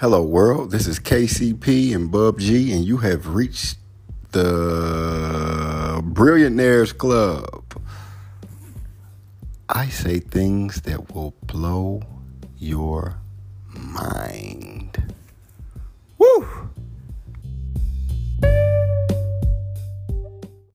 Hello, world. This is KCP and Bub G, and you have reached the Brilliantaires Club. I say things that will blow your.